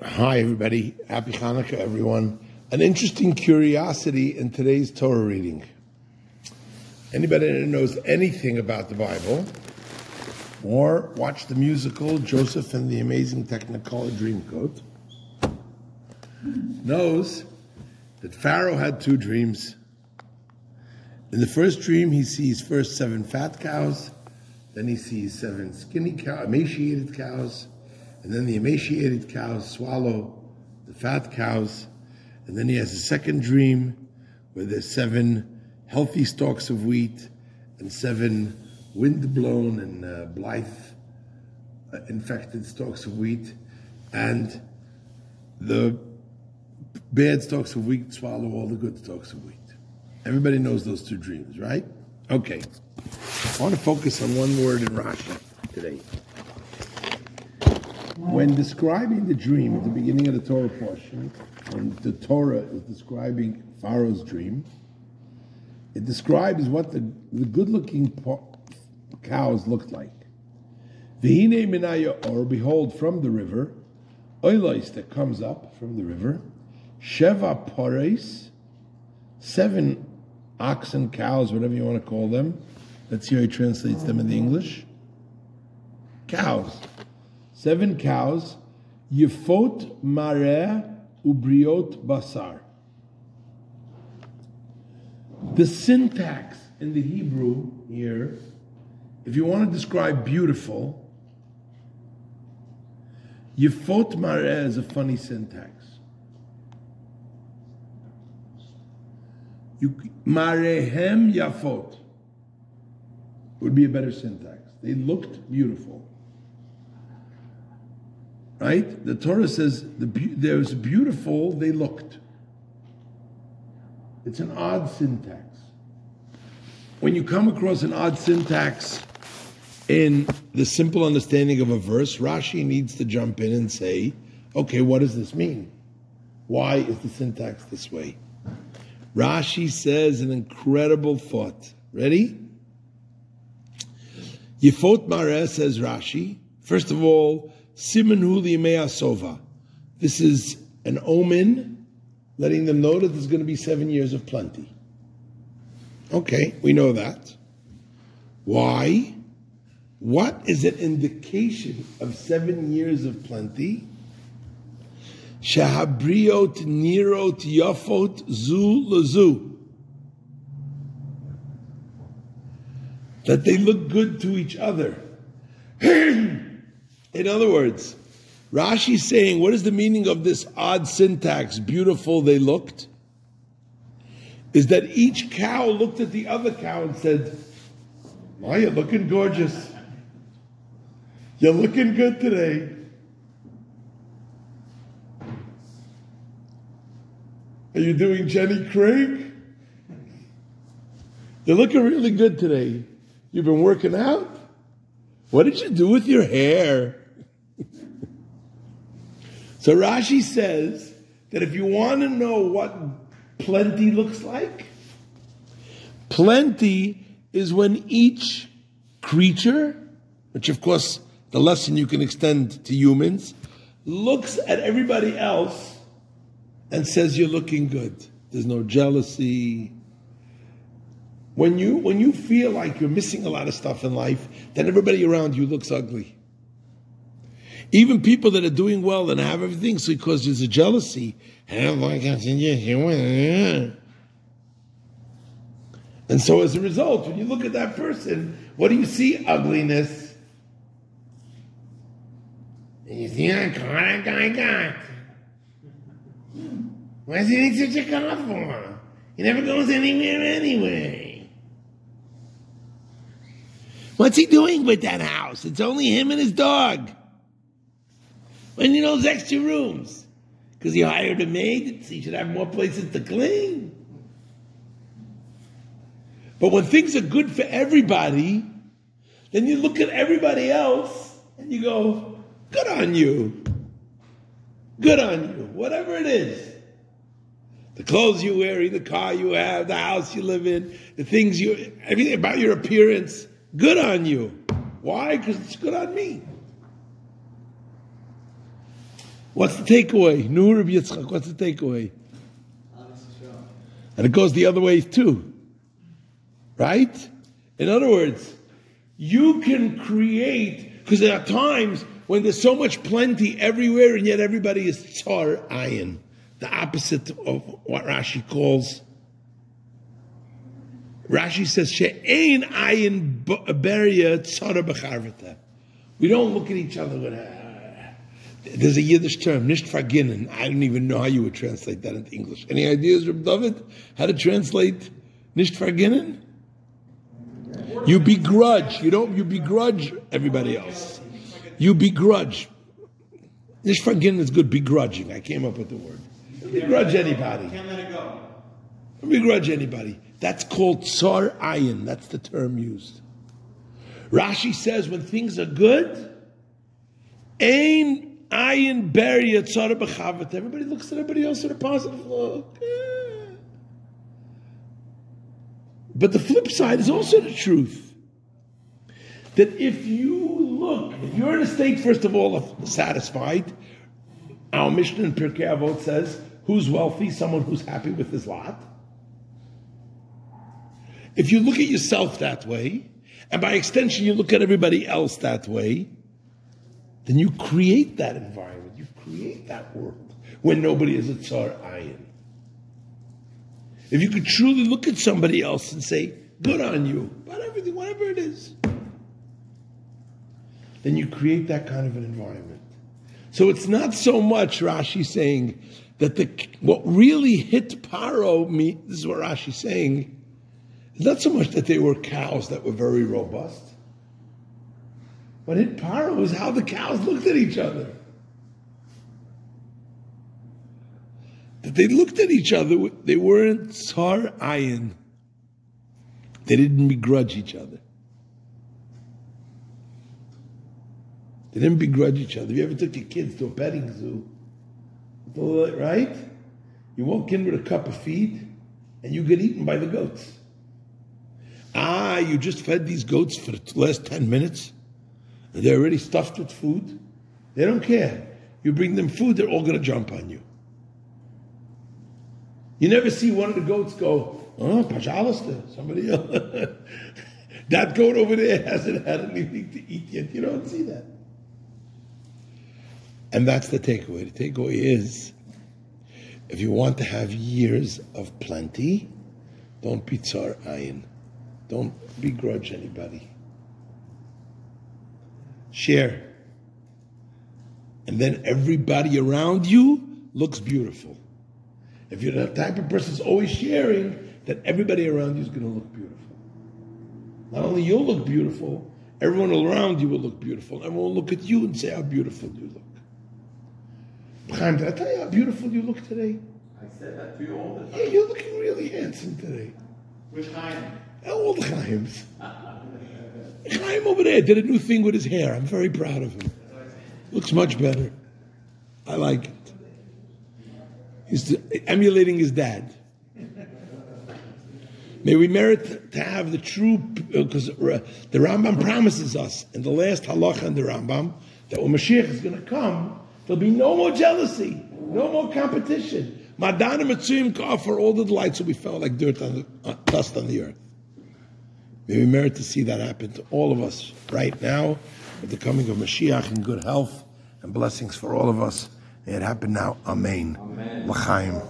Hi, everybody. Happy Hanukkah, everyone. An interesting curiosity in today's Torah reading. Anybody that knows anything about the Bible or watched the musical Joseph and the Amazing Technicolor Dreamcoat knows that Pharaoh had two dreams. In the first dream, he sees first seven fat cows, then he sees seven skinny emaciated cows, and then the emaciated cows swallow the fat cows, and then he has a second dream where there's seven healthy stalks of wheat and seven wind-blown and uh, blithe uh, infected stalks of wheat, and the bad stalks of wheat swallow all the good stalks of wheat. Everybody knows those two dreams, right? Okay. I want to focus on one word in Rashi today. When describing the dream at the beginning of the Torah portion, when the Torah is describing Pharaoh's dream, it describes what the, the good-looking cows looked like. Vihine minaya or behold from the river, oilois that comes up from the river, sheva pores, seven oxen, cows, whatever you want to call them. See how he translates them in the English. Cows seven cows, Yefot Mareh Ubriot Basar. The syntax in the Hebrew here, if you want to describe beautiful, Yefot Mareh is a funny syntax. You, Marehem Yafot would be a better syntax. They looked beautiful. Right? The Torah says the, there was beautiful, they looked. It's an odd syntax. When you come across an odd syntax in the simple understanding of a verse, Rashi needs to jump in and say, okay, what does this mean? Why is the syntax this way? Rashi says an incredible thought. Ready? Yefot Mareh says Rashi. First of all, Siman Mea Sova. This is an omen letting them know that there's going to be seven years of plenty. Okay, we know that. Why? What is an indication of seven years of plenty? Shahabriot nirot yafot zu lazu. That they look good to each other. In other words, Rashi's saying, what is the meaning of this odd syntax? Beautiful they looked. Is that each cow looked at the other cow and said, Oh, you're looking gorgeous. You're looking good today. Are you doing Jenny Craig? You're looking really good today. You've been working out? What did you do with your hair? So Rashi says that if you want to know what plenty looks like, plenty is when each creature, which of course the lesson you can extend to humans, looks at everybody else and says you're looking good. There's no jealousy. When you when you feel like you're missing a lot of stuff in life, then everybody around you looks ugly. Even people that are doing well and have everything, so because there's a jealousy. And so as a result, when you look at that person, what do you see? Ugliness. And you see that car that guy got. Why he need such a car for? He never goes anywhere anyway. What's he doing with that house? It's only him and his dog. When you know those extra rooms? Because he hired a maid, he should have more places to clean. But when things are good for everybody, then you look at everybody else and you go, good on you. Good on you. Whatever it is. The clothes you're wearing, the car you have, the house you live in, the things you, everything about your appearance, good on you. Why? Because it's good on me. What's the takeaway? Nu Rabbi Yitzchak, what's the takeaway? And it goes the other way too. Right? In other words, you can create, because there are times when there's so much plenty everywhere and yet everybody is tsar ayin, the opposite of what Rashi calls. Rashi says, She'ein ayin beria tsara b'charvata. We don't look at each other with, there's a Yiddish term, nicht verginnen. I don't even know how you would translate that into English. Any ideas, Reb David, how to translate nicht verginnen? You begrudge. You don't. You begrudge everybody else. You begrudge. Nicht verginnen is good. Begrudging. I came up with the word. Begrudge anybody. Can't let it go. Begrudge anybody. That's called tsar ayin. That's the term used. Rashi says when things are good, ain ayin beria tsar b'chavat. Everybody looks at everybody else with a positive look. Eh. But the flip side is also the truth. That if you look, if you're in a state, first of all, of satisfied, our Mishnah in Pirkei Avot says, who's wealthy? Someone who's happy with his lot. If you look at yourself that way, and by extension you look at everybody else that way, then you create that environment. You create that world when nobody is a tsar ayin. If you could truly look at somebody else and say, good on you, about everything, whatever it is, then you create that kind of an environment. So it's not so much Rashi saying that the what really hit Paro me this is what Rashi's saying. It's not so much that they were cows that were very robust. What hit Paro was how the cows looked at each other. That they looked at each other, they weren't tsar ayin. They didn't begrudge each other. They didn't begrudge each other. If You ever took your kids to a petting zoo? Right? You walk in with a cup of feed and you get eaten by the goats. Ah, you just fed these goats for the last 10 minutes. They're already stuffed with food. They don't care. You bring them food, they're all going to jump on you. You never see one of the goats go, oh, Pajalister, somebody else. that goat over there hasn't had anything to eat yet. You don't see that. And that's the takeaway. The takeaway is if you want to have years of plenty, don't be tsar ayin. Don't begrudge anybody. Share. And then everybody around you looks beautiful. If you're the type of person who's always sharing, then everybody around you is going to look beautiful. Not only you'll look beautiful, everyone around you will look beautiful. Everyone will look at you and say how beautiful you look. Chaim, did I tell you how beautiful you look today? I said that to you all the Yeah, you're looking really handsome today. Which kind? All the Chaims. Chaim over there did a new thing with his hair. I'm very proud of him. Looks much better. I like it. He's emulating his dad. May we merit to have the true, because the Rambam promises us in the last halacha in the Rambam that when Mashiach is going to come, there'll be no more jealousy, no more competition. Madana ka for all the delights will be felt like dirt on the, uh, dust on the earth. May we merit to see that happen to all of us right now with the coming of Mashiach in good health and blessings for all of us. May it happen now. Amen. Amen. L'chaim.